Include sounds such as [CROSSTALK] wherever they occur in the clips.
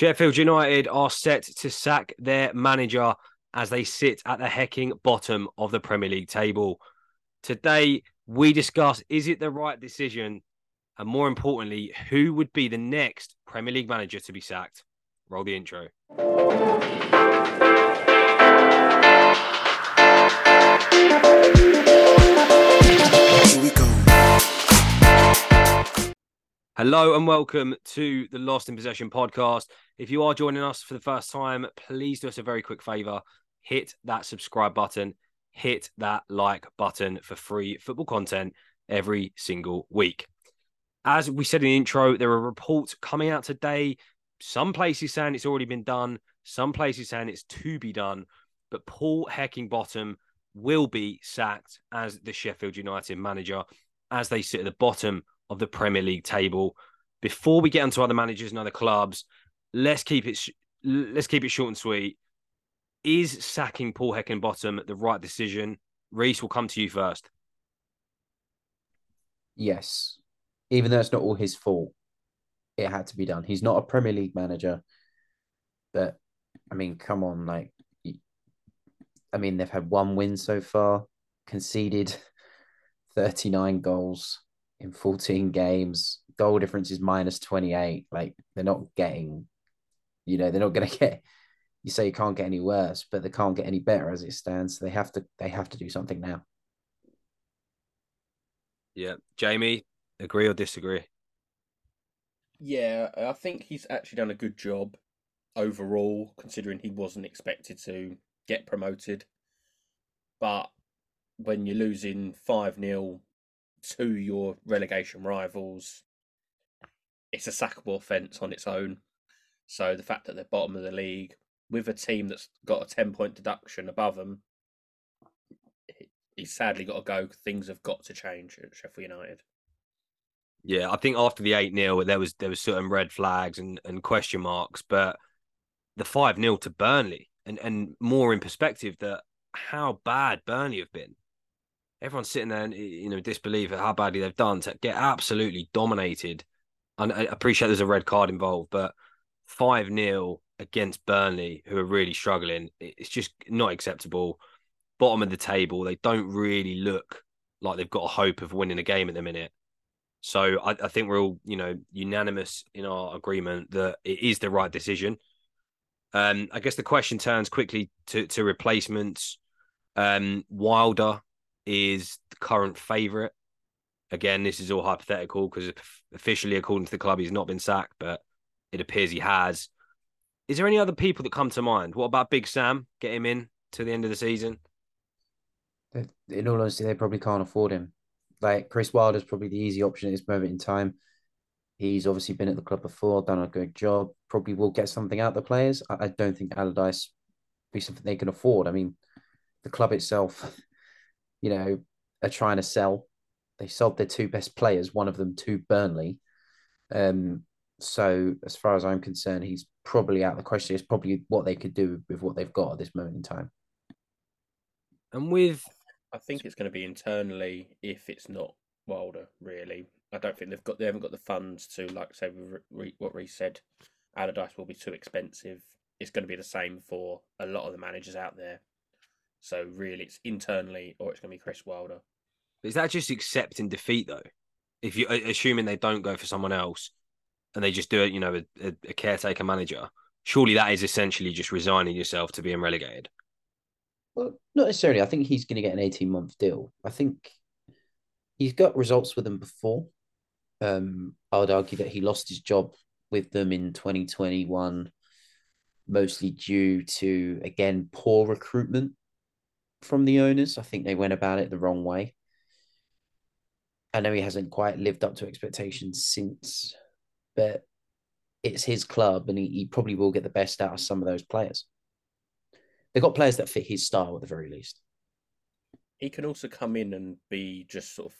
Sheffield United are set to sack their manager as they sit at the hecking bottom of the Premier League table. Today, we discuss is it the right decision? And more importantly, who would be the next Premier League manager to be sacked? Roll the intro. Hello and welcome to the Lost in Possession podcast. If you are joining us for the first time, please do us a very quick favor hit that subscribe button, hit that like button for free football content every single week. As we said in the intro, there are reports coming out today. Some places saying it's already been done, some places saying it's to be done. But Paul Heckingbottom will be sacked as the Sheffield United manager as they sit at the bottom of the Premier League table. Before we get onto other managers and other clubs, let's keep it sh- let's keep it short and sweet. Is sacking Paul Heckingbottom the right decision? Reese, will come to you first. Yes, even though it's not all his fault, it had to be done. He's not a Premier League manager, but I mean, come on, like, I mean, they've had one win so far, conceded [LAUGHS] 39 goals in 14 games. Goal difference is minus 28. Like, they're not getting, you know, they're not going [LAUGHS] to get. You say you can't get any worse, but they can't get any better as it stands. So they have to, they have to do something now. Yeah, Jamie, agree or disagree? Yeah, I think he's actually done a good job overall, considering he wasn't expected to get promoted. But when you're losing 5 0 to your relegation rivals, it's a sackable offence on its own. So the fact that they're bottom of the league with a team that's got a 10 point deduction above them, he's sadly got to go. Things have got to change at Sheffield United. Yeah, I think after the eight 0 there was there was certain red flags and, and question marks, but the five 0 to Burnley and and more in perspective that how bad Burnley have been. Everyone's sitting there and you know disbelief at how badly they've done to get absolutely dominated. And I appreciate there's a red card involved, but five 0 against Burnley, who are really struggling, it's just not acceptable. Bottom of the table, they don't really look like they've got a hope of winning a game at the minute. So I, I, think we're all, you know, unanimous in our agreement that it is the right decision. Um, I guess the question turns quickly to, to replacements. Um, Wilder is the current favourite. Again, this is all hypothetical because officially, according to the club, he's not been sacked, but it appears he has. Is there any other people that come to mind? What about Big Sam? Get him in to the end of the season. In all honesty, they probably can't afford him. Like Chris Wilder's probably the easy option at this moment in time. He's obviously been at the club before, done a good job. Probably will get something out of the players. I, I don't think Allardyce be something they can afford. I mean, the club itself, you know, are trying to sell. They sold their two best players, one of them to Burnley. Um, so as far as I'm concerned, he's probably out of the question. It's probably what they could do with what they've got at this moment in time. And with I think it's going to be internally if it's not Wilder. Really, I don't think they've got they haven't got the funds to like say what Reese said. Allardyce will be too expensive. It's going to be the same for a lot of the managers out there. So really, it's internally or it's going to be Chris Wilder. Is that just accepting defeat though? If you assuming they don't go for someone else and they just do it, you know, a, a caretaker manager, surely that is essentially just resigning yourself to being relegated. Well, not necessarily. I think he's going to get an 18 month deal. I think he's got results with them before. Um, I would argue that he lost his job with them in 2021, mostly due to, again, poor recruitment from the owners. I think they went about it the wrong way. I know he hasn't quite lived up to expectations since, but it's his club and he, he probably will get the best out of some of those players they've got players that fit his style at the very least. He can also come in and be just sort of.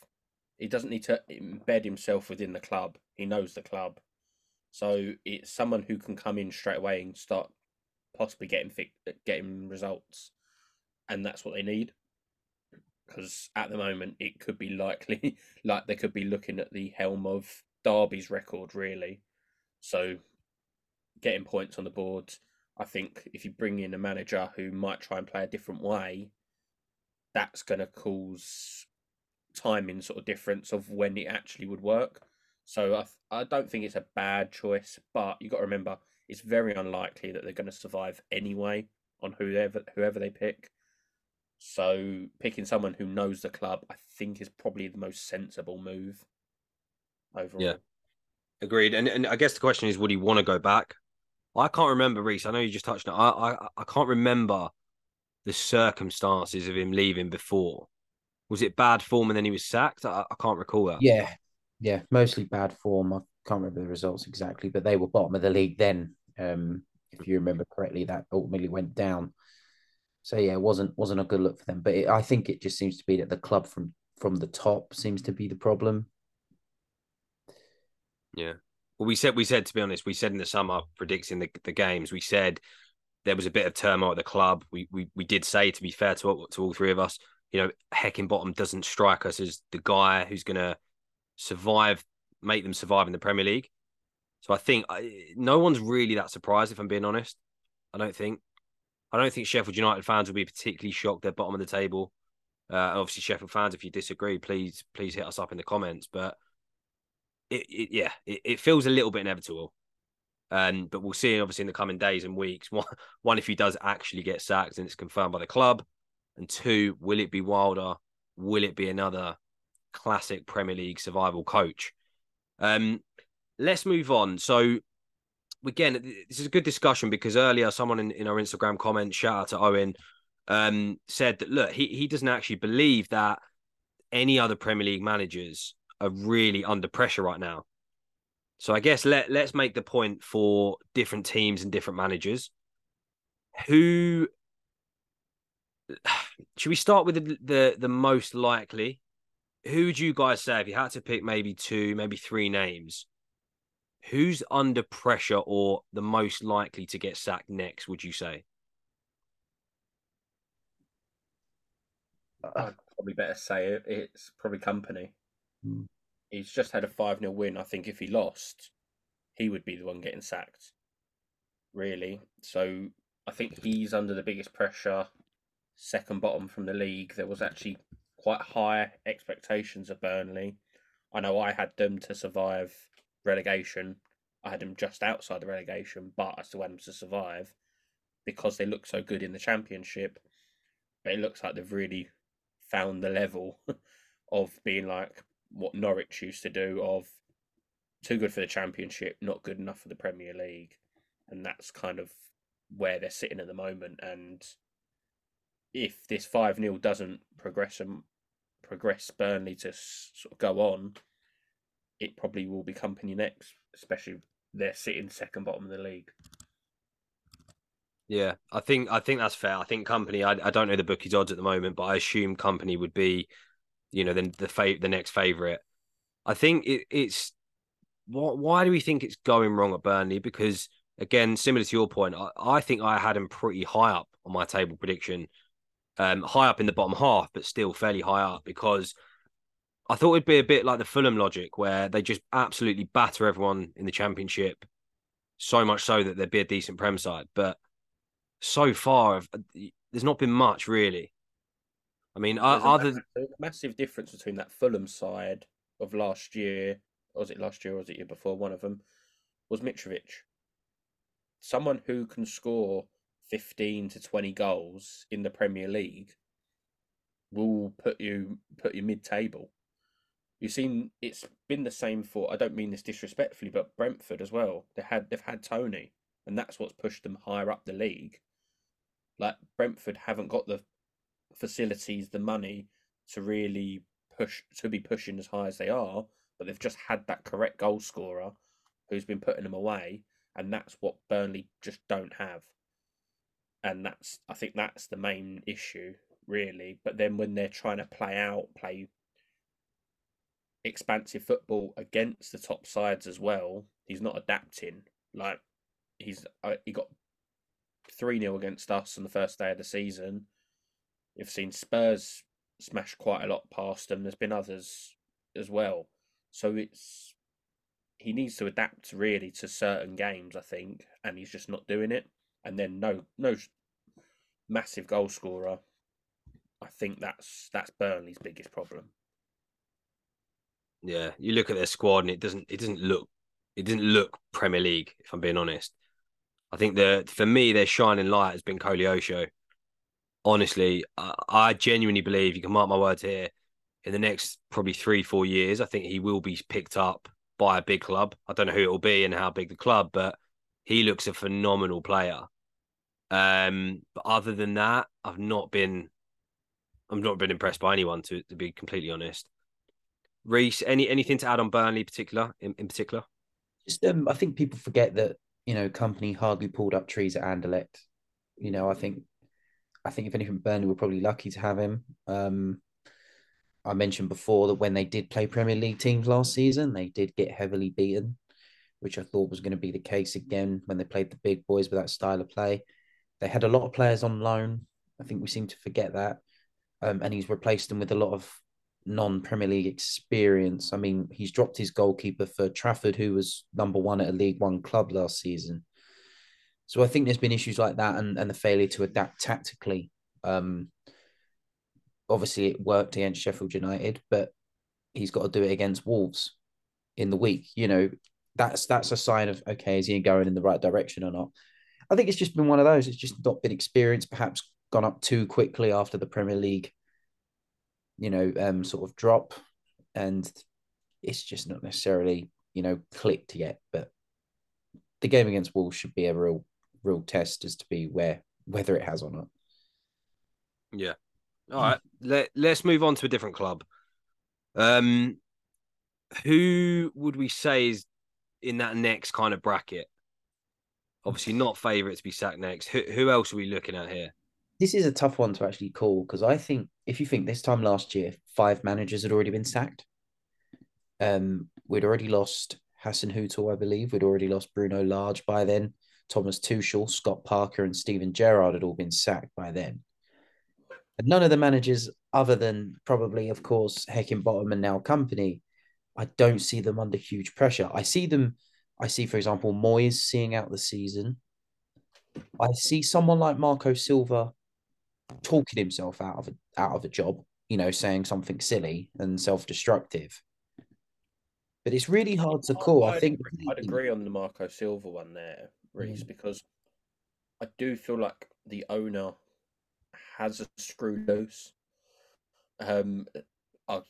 He doesn't need to embed himself within the club. He knows the club, so it's someone who can come in straight away and start possibly getting getting results, and that's what they need. Because at the moment, it could be likely [LAUGHS] like they could be looking at the helm of Derby's record, really. So getting points on the board. I think if you bring in a manager who might try and play a different way, that's going to cause timing sort of difference of when it actually would work. So I, I don't think it's a bad choice, but you got to remember it's very unlikely that they're going to survive anyway on whoever whoever they pick. So picking someone who knows the club, I think, is probably the most sensible move overall. Yeah. Agreed. And and I guess the question is, would he want to go back? I can't remember, Reese. I know you just touched on it. I, I I can't remember the circumstances of him leaving before. Was it bad form and then he was sacked? I, I can't recall that. Yeah, yeah, mostly bad form. I can't remember the results exactly, but they were bottom of the league then. Um, if you remember correctly, that ultimately went down. So yeah, it wasn't wasn't a good look for them. But it, I think it just seems to be that the club from from the top seems to be the problem. Yeah. Well, we said we said to be honest, we said in the summer predicting the, the games, we said there was a bit of turmoil at the club. We we we did say to be fair to to all three of us, you know, Heckingbottom doesn't strike us as the guy who's going to survive, make them survive in the Premier League. So I think I, no one's really that surprised if I'm being honest. I don't think. I don't think Sheffield United fans will be particularly shocked they're bottom of the table. Uh, obviously, Sheffield fans, if you disagree, please please hit us up in the comments. But it, it yeah, it, it, feels a little bit inevitable. Um, but we'll see obviously in the coming days and weeks. [LAUGHS] One, one, if he does actually get sacked and it's confirmed by the club, and two, will it be Wilder? Will it be another classic Premier League survival coach? Um, let's move on. So again, this is a good discussion because earlier someone in, in our Instagram comment, shout out to Owen, um, said that look, he, he doesn't actually believe that any other Premier League managers are really under pressure right now. So I guess let let's make the point for different teams and different managers. Who [SIGHS] should we start with the the, the most likely? Who would you guys say if you had to pick maybe two, maybe three names? Who's under pressure or the most likely to get sacked next? Would you say? I'd probably better say it. It's probably Kompany. Mm. He's just had a 5 0 win. I think if he lost, he would be the one getting sacked. Really. So I think he's under the biggest pressure. Second bottom from the league. There was actually quite high expectations of Burnley. I know I had them to survive relegation. I had them just outside the relegation, but I still had them to survive because they look so good in the championship. But it looks like they've really found the level [LAUGHS] of being like what Norwich used to do of too good for the championship, not good enough for the Premier League. And that's kind of where they're sitting at the moment. And if this 5 0 doesn't progress and progress Burnley to sort of go on, it probably will be Kompany next, especially they're sitting second bottom of the league. Yeah, I think I think that's fair. I think Kompany. I, I don't know the bookies odds at the moment, but I assume Kompany would be, you know, then the fa- the next favorite. I think it, it's what. Why do we think it's going wrong at Burnley? Because again, similar to your point, I, I think I had him pretty high up on my table prediction, um, high up in the bottom half, but still fairly high up because I thought it'd be a bit like the Fulham logic, where they just absolutely batter everyone in the Championship, so much so that they'd be a decent Prem side. But so far, there's not been much really. I mean, there's other a massive difference between that Fulham side of last year, or was it last year, or was it year before? One of them was Mitrovic, someone who can score fifteen to twenty goals in the Premier League will put you put you mid table. You've seen it's been the same for I don't mean this disrespectfully, but Brentford as well. They had they've had Toney, and that's what's pushed them higher up the league. Like Brentford haven't got the facilities, the money to really push to be pushing as high as they are, but they've just had that correct goal scorer who's been putting them away, and that's what Burnley just don't have. And that's I think that's the main issue, really. But then when they're trying to play out, play expansive football against the top sides as well, he's not adapting. Like he's uh, he got three 0 against us on the first day of the season. You've seen Spurs smash quite a lot past them. There's been others as well. So it's he needs to adapt really to certain games, I think, and he's just not doing it. And then no no massive goal scorer. I think that's that's Burnley's biggest problem. Yeah, you look at their squad and it doesn't it doesn't look it doesn't look Premier League, if I'm being honest. I think that for me, their shining light has been Koleosho. Honestly, I, I genuinely believe you can mark my words here. In the next probably three, four years, I think he will be picked up by a big club. I don't know who it will be and how big the club, but he looks a phenomenal player. Um, but other than that, I've not been, I've not been impressed by anyone to to be completely honest. Reese, any anything to add on Burnley particular in, in particular? Just um, I think people forget that you know Kompany hardly pulled up trees at Anderlecht. You know, I think I think if anything, Burnley were probably lucky to have him. Um, I mentioned before that when they did play Premier League teams last season, they did get heavily beaten, which I thought was going to be the case again when they played the big boys with that style of play. They had a lot of players on loan. I think we seem to forget that. Um, and he's replaced them with a lot of non Premier League experience. I mean, he's dropped his goalkeeper for Trafford, who was number one at a League One club last season. So I think there's been issues like that and, and the failure to adapt tactically. Um, obviously, it worked against Sheffield United, but he's got to do it against Wolves in the week. You know, that's that's a sign of okay, is he going in the right direction or not? I think it's just been one of those. It's just not been experienced, perhaps gone up too quickly after the Premier League, you know, um, sort of drop, and it's just not necessarily you know clicked yet. But the game against Wolves should be a real real test as to be where whether it has or not. Yeah. All right. Let Let's move on to a different club. Um, who would we say is in that next kind of bracket? Obviously, not favourite to be sacked next. Who Who else are we looking at here? This is a tough one to actually call because I think if you think this time last year, five managers had already been sacked. Um, we'd already lost Hassan Hasenhüttl, I believe. We'd already lost Bruno Lage by then. Thomas Tuchel, Scott Parker, and Steven Gerrard had all been sacked by then. And none of the managers, other than probably, of course, Heckingbottom and now Kompany, I don't see them under huge pressure. I see them. I see, for example, Moyes seeing out the season. I see someone like Marco Silva talking himself out of a, out of a job. You know, saying something silly and self-destructive. But it's really hard to call. I I'd think agree- I'd agree on the Marco Silva one there, Reese, Mm. because I do feel like the owner has a screw loose. Um, I,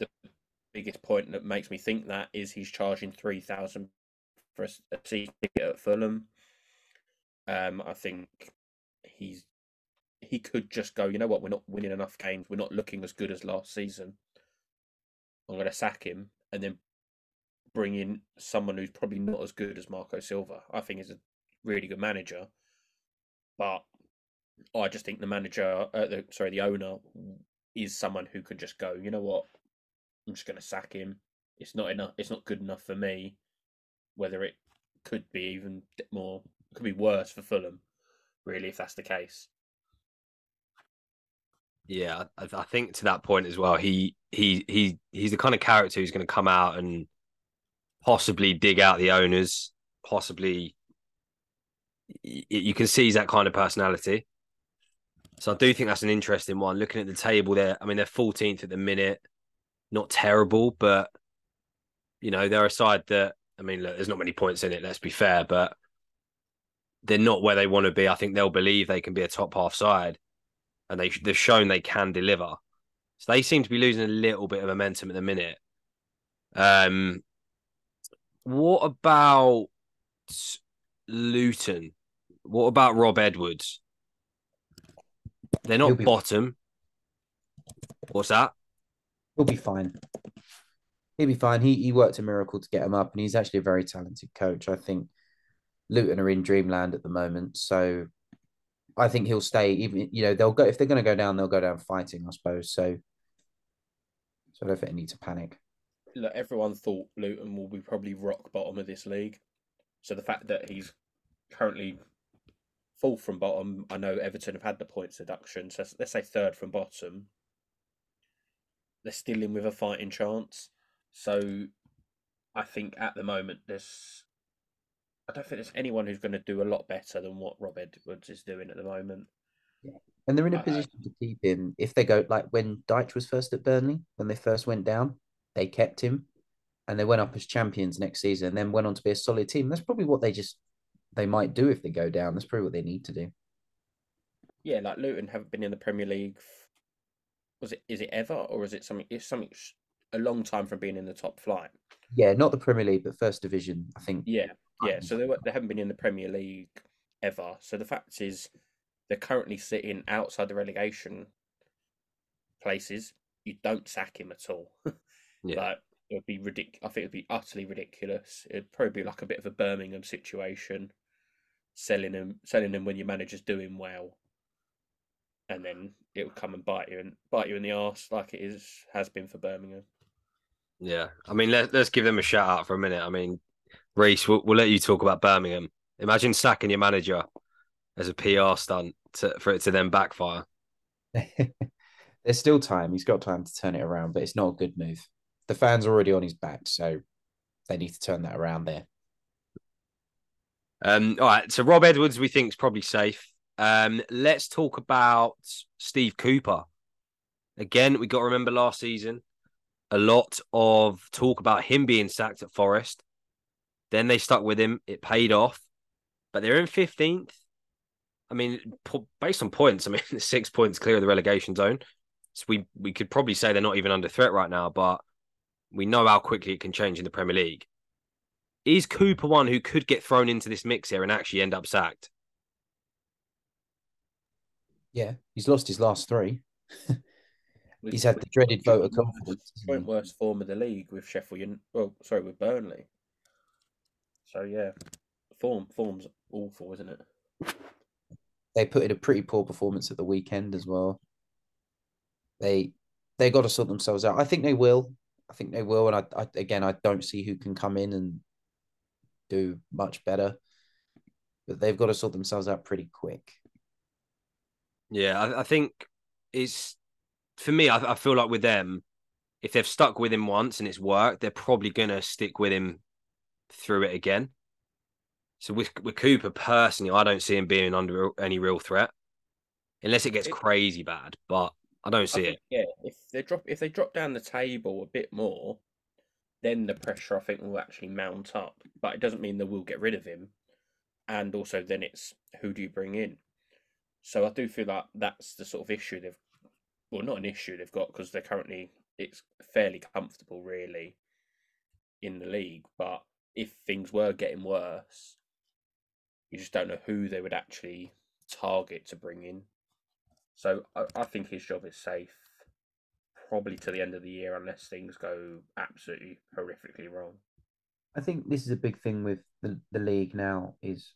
the biggest point that makes me think that is he's charging three thousand for a season ticket at Fulham. Um, I think he's he could just go. You know what? We're not winning enough games. We're not looking as good as last season. I'm going to sack him and then bring in someone who's probably not as good as Marco Silva. I think he's a really good manager, but I just think the manager, uh, the, sorry, the owner is someone who can just go. You know what? I'm just going to sack him. It's not enough. It's not good enough for me. Whether it could be even more, could be worse for Fulham. Really, if that's the case. Yeah, I, I think to that point as well. He he he he's the kind of character who's going to come out and possibly dig out the owners. Possibly, y- you can see he's that kind of personality. So I do think that's an interesting one. Looking at the table there, I mean they're 14th at the minute, not terrible, but you know they're a side that I mean look, there's not many points in it. Let's be fair, but they're not where they want to be. I think they'll believe they can be a top half side and they they've shown they can deliver. So they seem to be losing a little bit of momentum at the minute. Um, what about Luton? What about Rob Edwards? They're not be- bottom. What's that? He'll be fine. He'll be fine. He he worked a miracle to get him up, and he's actually a very talented coach. I think Luton are in dreamland at the moment, so I think he'll stay. Even you know they'll go if they're going to go down, they'll go down fighting, I suppose. So, so I don't think they need to panic. Look, everyone thought Luton will be probably rock bottom of this league. So the fact that he's currently fourth from bottom, I know Everton have had the points deduction. So let's say third from bottom. They're still in with a fighting chance. So I think at the moment there's I don't think there's anyone who's going to do a lot better than what Rob Edwards is doing at the moment. And they're in a I- I- uh, position to keep him if they go like when Dyche was first at Burnley, when they first went down, they kept him and they went up as champions next season and then went on to be a solid team. That's probably what they just they might do if they go down. That's probably what they need to do. Yeah, like Luton haven't been in the Premier League. Was it is it ever or is it something? It's something a long time from being in the top flight. Yeah, not the Premier League, but first division, I think. Yeah, yeah. So they were- they haven't been in the Premier League ever. So the fact is, they're currently sitting outside the relegation places. You don't sack him at all. [LAUGHS] Yeah. Like it would be ridic- I think it would be utterly ridiculous. It'd probably be like a bit of a Birmingham situation, selling him, selling him when your manager's doing well, and then it would come and bite you and bite you in the arse like it is has been for Birmingham. Yeah, I mean, let, let's give them a shout out for a minute. I mean, Reese, we'll, we'll let you talk about Birmingham. Imagine sacking your manager as a PR stunt to, for it to then backfire. [LAUGHS] There's still time. He's got time to turn it around, but it's not a good move. The fans are already on his back, so they need to turn that around there. Um, all right, so Rob Edwards, we think is probably safe. Um, let's talk about Steve Cooper. Again, we got to remember last season a lot of talk about him being sacked at Forest. Then they stuck with him. It paid off, but they're in fifteenth. I mean, based on points, I mean, [LAUGHS] six points clear of the relegation zone. So we we could probably say they're not even under threat right now, but we know how quickly it can change in the Premier League. Is Cooper one who could get thrown into this mix here and actually end up sacked? Yeah, he's lost his last three. [LAUGHS] He's had the dreaded vote of confidence. hasn't Joint he? worst form of the league with Sheffield. United. Well, sorry, with Burnley. So yeah, form form's awful, isn't it? They put in a pretty poor performance at the weekend as well. They they got to sort themselves out. I think they will. I think they will. And I, I again, I don't see who can come in and do much better. But they've got to sort themselves out pretty quick. Yeah, I, I think it's for me. I, I feel like with them, if they've stuck with him once and it's worked, they're probably gonna stick with him through it again. So with with Cooper personally, I don't see him being under any real threat, unless it gets It- crazy bad. But I don't I see think, it. Yeah, if they drop if they drop down the table a bit more, then the pressure I think will actually mount up. But it doesn't mean they will get rid of him. And also then it's who do you bring in? So I do feel like that's the sort of issue they've well not an issue they've got because they're currently it's fairly comfortable really in the league. But if things were getting worse, you just don't know who they would actually target to bring in. So I, I think his job is safe, probably to the end of the year, unless things go absolutely horrifically wrong. I think this is a big thing with the, the league now is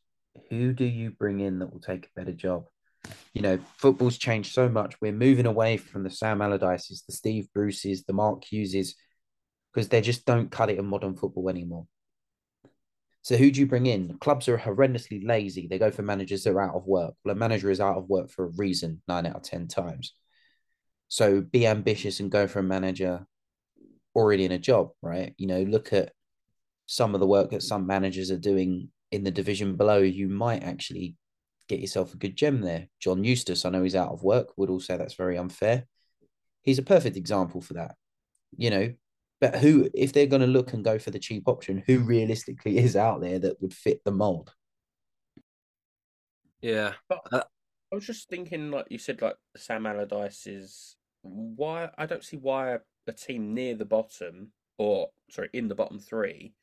who do you bring in that will take a better job? You know, football's changed so much. We're moving away from the Sam Allardyces, the Steve Bruces, the Mark Hugheses, because they just don't cut it in modern football anymore. So who do you bring in? Clubs are horrendously lazy. They go for managers that are out of work. Well, a manager is out of work for a reason, nine out of ten times. So be ambitious and go for a manager already in a job, right? You know, look at some of the work that some managers are doing in the division below. You might actually get yourself a good gem there. John Eustace, I know he's out of work, would all say that's very unfair. He's a perfect example for that. You know, but who, if they're going to look and go for the cheap option, who realistically is out there that would fit the mold? Yeah, uh I was just thinking, like you said, like Sam Allardyce is why I don't see why a team near the bottom, or sorry, in the bottom three,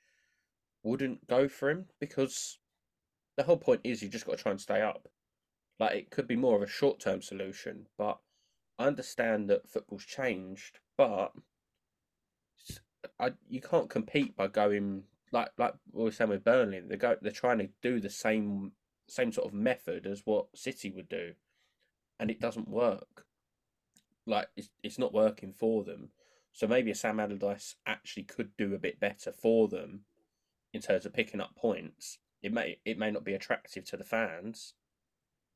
wouldn't go for him because the whole point is you just got to try and stay up. Like it could be more of a short term solution, but I understand that football's changed, but s- I you can't compete by going like like we were saying with Burnley. They go they're trying to do the same same sort of method as what City would do, and it doesn't work. Like it's it's not working for them. So maybe a Sam Allardyce actually could do a bit better for them in terms of picking up points. It may it may not be attractive to the fans,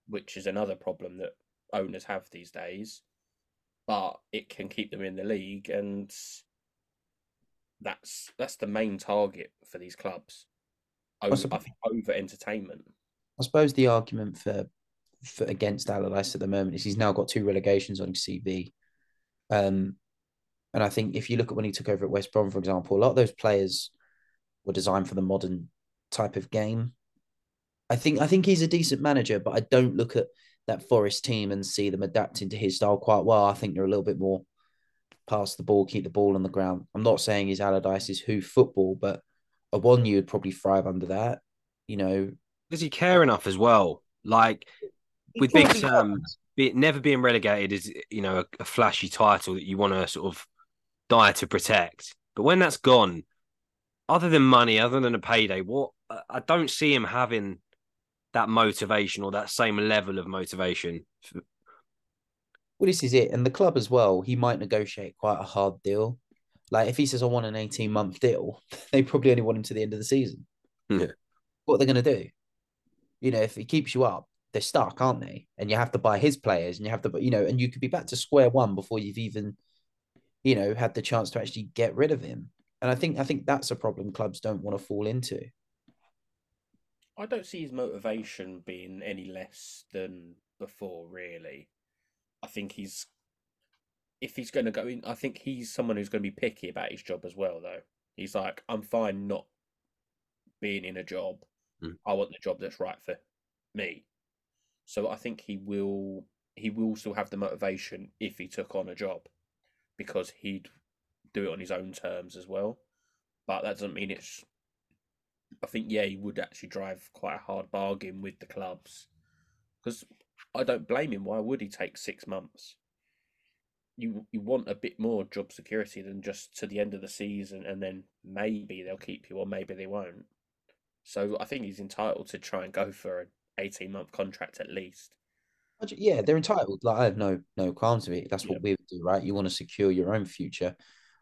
which is another problem that owners have these days. But it can keep them in the league, and that's that's the main target for these clubs. I Over, I think over entertainment. I suppose the argument for, for against Allardyce at the moment is he's now got two relegations on his CV. Um, and I think if you look at when he took over at West Brom, for example, a lot of those players were designed for the modern type of game. I think I think he's a decent manager, but I don't look at that Forest team and see them adapting to his style quite well. I think they're a little bit more pass the ball, keep the ball on the ground. I'm not saying he's Allardyce's who football, but a one you would probably thrive under that. You know, Does he care enough as well? Like He with Big Sam, um, be, never being relegated is you know a, a flashy title that you want to sort of die to protect. But when that's gone, other than money, other than a payday, what I- I don't see him having that motivation or that same level of motivation. Well, this is it. And the club as well, he might negotiate quite a hard deal. Like if he says, I want an 18 month deal, [LAUGHS] they probably only want him to the end of the season. Yeah. What are they going to do? You know, if he keeps you up, they're stuck, aren't they? And you have to buy his players and you have to, you know, and you could be back to square one before you've even, you know, had the chance to actually get rid of him. And I think, I think that's a problem clubs don't want to fall into. I don't see his motivation being any less than before, really. I think he's if he's going to go in, I think he's someone who's going to be picky about his job as well, though. He's like, I'm fine not being in a job. Mm. I want the job that's right for me. So I think he will he will still have the motivation if he took on a job because he'd do it on his own terms as well. But that doesn't mean it's I think yeah, he would actually drive quite a hard bargain with the clubs because I don't blame him. Why would he take six months? You you want a bit more job security than just to the end of the season, and then maybe they'll keep you, or maybe they won't. So I think he's entitled to try and go for an eighteen month contract at least. Yeah, they're entitled. Like I have no no qualms with it. That's what Yep. we would do, right? You want to secure your own future.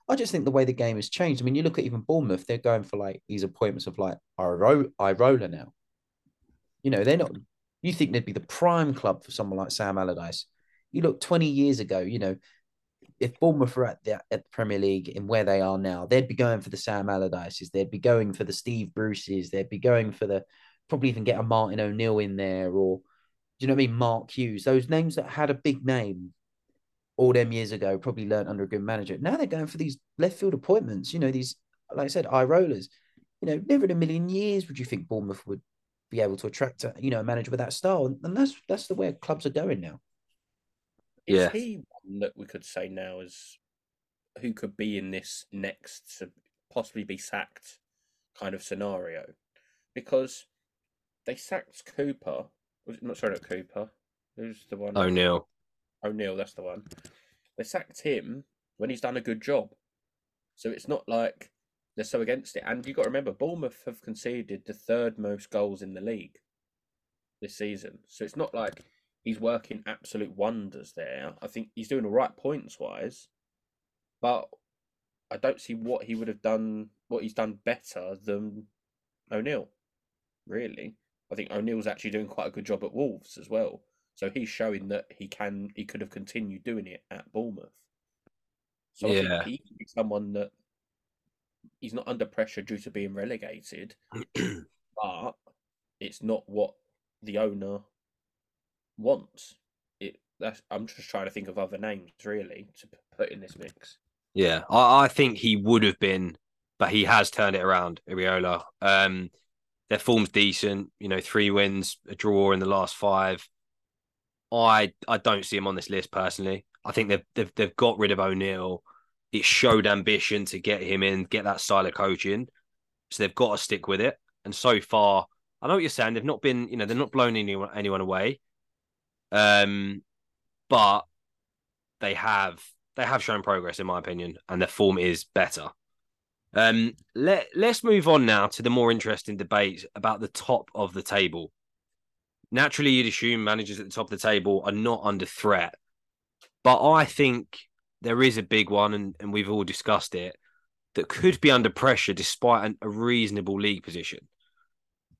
I just think the way the game has changed. I mean, you look at even Bournemouth; they're going for like these appointments of like Iro- Iraola now. You know, they're not. You think they'd be the prime club for someone like Sam Allardyce? You look twenty years ago. You know, if Bournemouth were at the at the Premier League and where they are now, they'd be going for the Sam Allardyces. They'd be going for the Steve Bruces. They'd be going for the probably even get a Martin O'Neill in there or you know what I mean? Mark Hughes, those names that had a big name all them years ago, probably learned under a good manager. Now they're going for these left field appointments, you know, these, like I said, Iraolas. You know, never in a million years would you think Bournemouth would be able to attract a, you know, a manager with that style. And, and that's that's the way clubs are going now. Is Yeah. he one that we could say now is who could be in this next to possibly be sacked kind of scenario? Because they sacked Cooper. Was it not sorry, not Cooper? Who's the one? O'Neil. O'Neil, that's the one. They sacked him when he's done a good job. So it's not like they're so against it. And you've got to remember, Bournemouth have conceded the third most goals in the league this season. So it's not like he's working absolute wonders there. I think he's doing all right points wise, but I don't see what he would have done, what he's done better than O'Neil, really. I think O'Neil's actually doing quite a good job at Wolves as well. So he's showing that he can, he could have continued doing it at Bournemouth. So I Yeah. think he could be someone that he's not under pressure due to being relegated, [CLEARS THROAT] but it's not what the owner wants. It that's I'm just trying to think of other names really to put in this mix. Yeah, I, I think he would have been, but he has turned it around, Iraola. Um, their form's decent, you know, three wins, a draw in the last five. I I don't see him on this list personally. I think they've they've they've got rid of O'Neil. It showed ambition to get him in, get that style of coaching. So they've got to stick with it. And so far, I know what you're saying. They've not been, you know, they're not blown anyone anyone away. Um, but they have they have shown progress in my opinion, and their form is better. Um, let let's move on now to the more interesting debate about the top of the table. Naturally, you'd assume managers at the top of the table are not under threat, but I think there is a big one, and, and we've all discussed it, that could be under pressure despite an, a reasonable league position.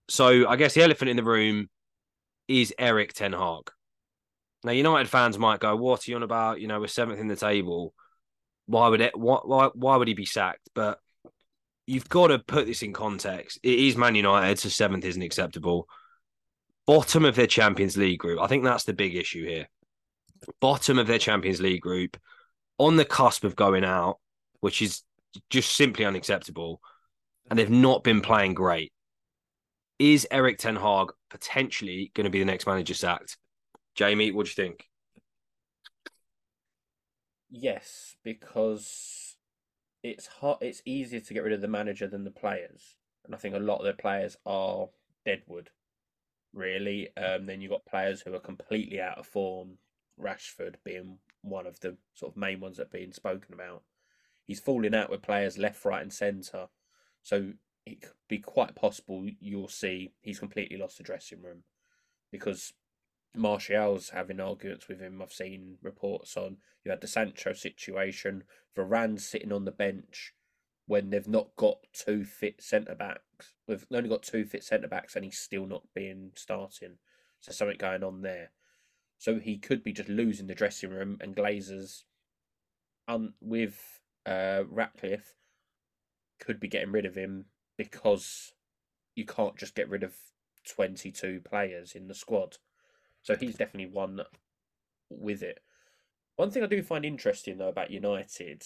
So I guess the elephant in the room is Erik Ten Hag. Now, United fans might go, "What are you on about? You know, we're seventh in the table. Why would it? Why, why, why would he be sacked?" But you've got to put this in context. It is Man United, so seventh isn't acceptable. Bottom of their Champions League group. I think that's the big issue here. Bottom of their Champions League group, on the cusp of going out, which is just simply unacceptable. And they've not been playing great. Is Erik Ten Hag potentially going to be the next manager sacked? Jamie, what do you think? Yes, because it's hot. It's easier to get rid of the manager than the players, and I think a lot of the players are deadwood. Really, um, then you've got players who are completely out of form. Rashford being one of the sort of main ones that are being spoken about. He's falling out with players left, right, and centre, so it could be quite possible you'll see he's completely lost the dressing room because Martial's having arguments with him. I've seen reports on you had the Sancho situation, Varane sitting on the bench when they've not got two fit centre backs. We've only got two fit centre backs, and he's still not being starting. So something going on there. So he could be just losing the dressing room, and Glazers, um, with uh, Ratcliffe, could be getting rid of him because you can't just get rid of twenty two players in the squad. So he's definitely one with it. One thing I do find interesting though about United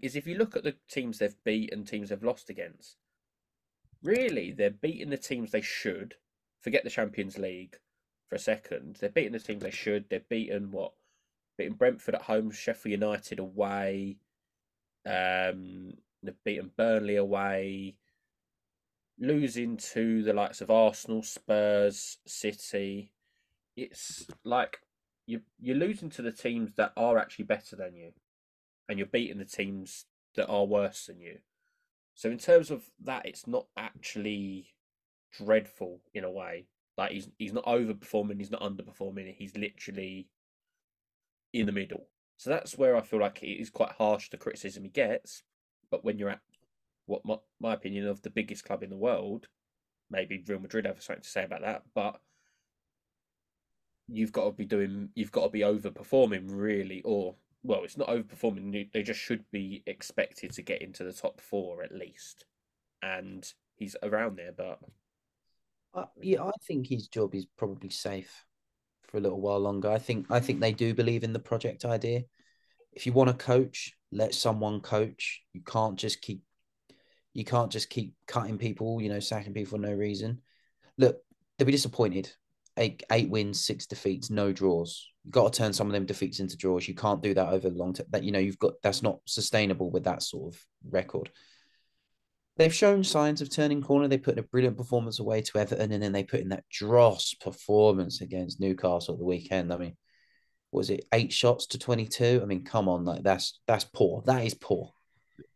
is if you look at the teams they've beat and teams they've lost against, really they're beating the teams they should. Forget the Champions League for a second. They're beating the teams they should. They're beaten what? Beating Brentford at home, Sheffield United away. Um, they've beaten Burnley away. Losing to the likes of Arsenal, Spurs, City. It's like you you're losing to the teams that are actually better than you, and you're beating the teams that are worse than you. So in terms of that, it's not actually dreadful in a way. Like he's he's not overperforming, he's not underperforming. He's literally in the middle. So that's where I feel like it is quite harsh the criticism he gets. But when you're at what my, my opinion of the biggest club in the world, maybe Real Madrid have something to say about that, but you've got to be doing you've got to be overperforming really or well it's not overperforming they just should be expected to get into the top four at least and he's around there but Uh, yeah, I think his job is probably safe for a little while longer. I think I think they do believe in the project idea. If you want to coach, let someone coach. You can't just keep you can't just keep cutting people, you know, sacking people for no reason. Look, they'll be disappointed. Eight eight wins, six defeats, no draws. You've got to turn some of them defeats into draws. You can't do that over the long term. That you know, you've got that's not sustainable with that sort of record they've shown signs of turning corner. They put in a brilliant performance away to Everton, and then they put in that dross performance against Newcastle at the weekend. I mean, was it eight shots to twenty two? I mean, come on, like that's that's poor. That is poor.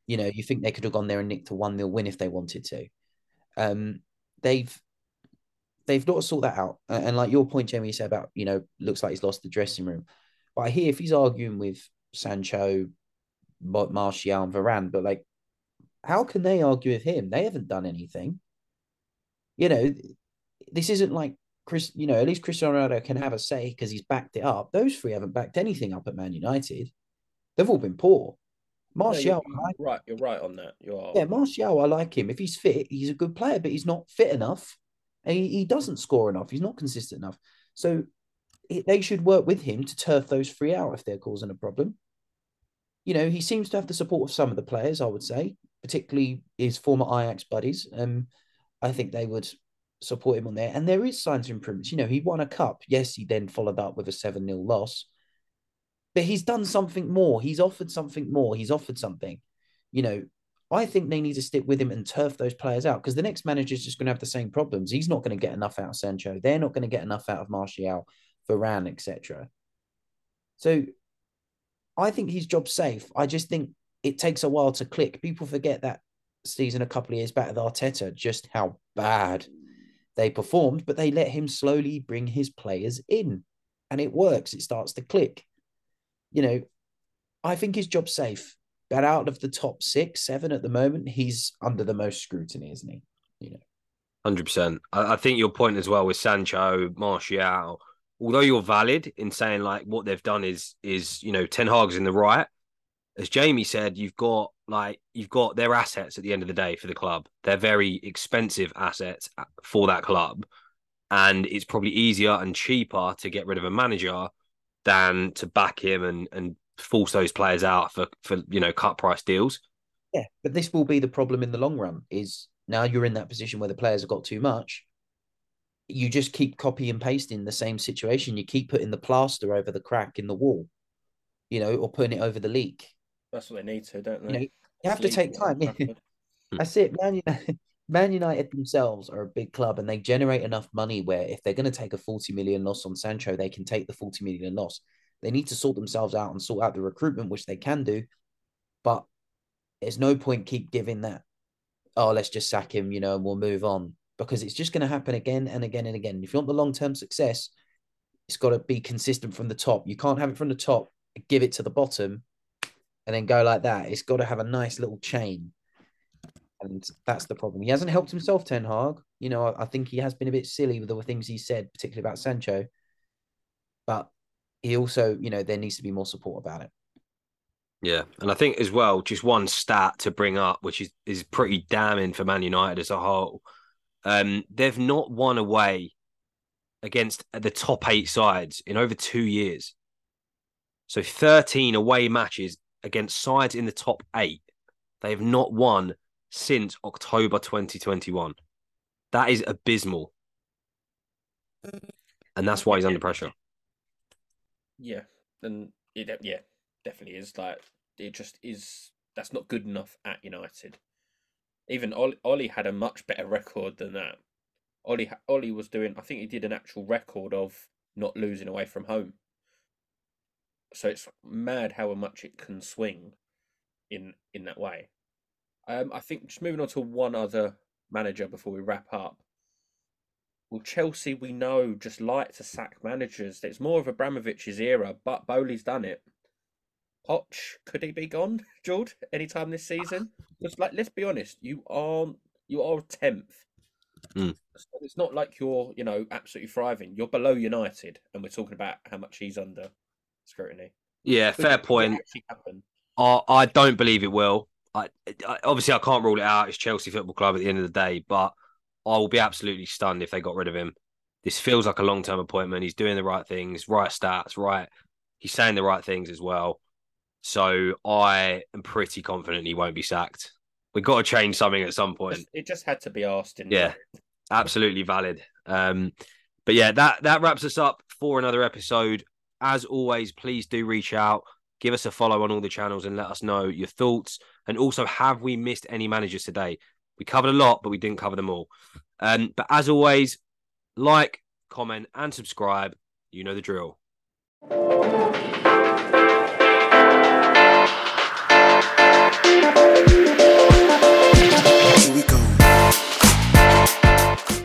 You know, you think they could have gone there and nicked a one 0 win if they wanted to. Um, they've they've got to sort that out. And like your point, Jamie, you said about you know, looks like he's lost the dressing room. But I hear if he's arguing with Sancho, Martial, and Varane, but like how can they argue with him? They haven't done anything. You know, this isn't like Chris, you know, at least Cristiano Ronaldo can have a say because he's backed it up. Those three haven't backed anything up at Man United. They've all been poor. Martial, no, you're right, you're right on that. You are. Yeah, Martial, I like him. If he's fit, he's a good player, but he's not fit enough. And he, he doesn't score enough. He's not consistent enough. So it, they should work with him to turf those three out if they're causing a problem. You know, he seems to have the support of some of the players, I would say particularly his former Ajax buddies. Um, I think they would support him on there. And there is signs of improvements. You know, he won a cup. Yes, he then followed up with a 7 0 loss. But he's done something more. He's offered something more. He's offered something. You know, I think they need to stick with him and turf those players out because the next manager is just going to have the same problems. He's not going to get enough out of Sancho. They're not going to get enough out of Martial, Varane, etc. So I think his job's safe. I just think it takes a while to click. People forget that season a couple of years back with Arteta, just how bad they performed, but they let him slowly bring his players in and it works. It starts to click. You know, I think his job's safe. But out of the top six, seven at the moment, he's under the most scrutiny, isn't he? You know. Hundred percent. I, think your point as well with Sancho, Martial, although you're valid in saying like what they've done is is you know Ten Hag's in the right, as Jamie said, you've got like you've got their assets at the end of the day for the club. They're very expensive assets uh, for that club, and it's probably easier and cheaper to get rid of a manager than to back him and and force those players out for for you know cut price deals. Yeah, but this will be the problem in the long run. Is now you're in that position where the players have got too much. You just keep copy and pasting the same situation. You keep putting the plaster over the crack in the wall, you know, or putting it over the leak. That's what they need to, don't they? You know, you have to take time. at Yeah. Trafford. Hmm. That's it. Man United, [LAUGHS] Man United themselves are a big club and they generate enough money where if they're going to take a 40 million loss on Sancho, they can take the 40 million loss. They need to sort themselves out and sort out the recruitment, which they can do. But there's no point keep giving that, oh, let's just sack him, you know, and we'll move on because it's just going to happen again and again and again. If you want the long term success, it's got to be consistent from the top. You can't have it from the top, give it to the bottom, and then go like that. It's got to have a nice little chain. And that's the problem. He hasn't helped himself, Ten Hag. You know, I, I think he has been a bit silly with the things he said, particularly about Sancho. But he also, you know, there needs to be more support about it. Yeah, and I think as well, just one stat to bring up, which is is pretty damning for Man United as a whole. Um, they've not won away against the top eight sides in over two years. So thirteen away matches against sides in the top eight. They have not won since October 2021. That is abysmal. Mm-hmm. And that's why he's under pressure. Yeah, and it yeah definitely is like it just is. That's not good enough at United. Even Ole, Ole had a much better record than that. Ole Ole was doing. I think he did an actual record of not losing away from home. So it's mad how much it can swing in in that way. Um, I think just moving on to one other manager before we wrap up. Well, Chelsea, we know, just like to sack managers. It's more of Abramovich's era, but Boehly's done it. Poch, could he be gone, [LAUGHS] George, anytime this season? Just like, let's be honest, you aren't, you are tenth. Mm. So it's not like you're, you know, absolutely thriving. You're below United, and we're talking about how much he's under scrutiny. Yeah, fair it- it point. I, I don't believe it will. I, I obviously I can't rule it out. It's Chelsea Football Club at the end of the day, but I will be absolutely stunned if they got rid of him. This feels like a long term appointment. He's doing the right things, right stats, right. He's saying the right things as well. So I am pretty confident he won't be sacked. We've got to change something at some point. It just had to be asked. In Yeah, absolutely valid. Um, but yeah, that that wraps us up for another episode. As always, please do reach out, give us a follow on all the channels, and let us know your thoughts. And also, have we missed any managers today? We covered a lot, but we didn't cover them all. Um, but as always, like, comment, and subscribe. You know the drill.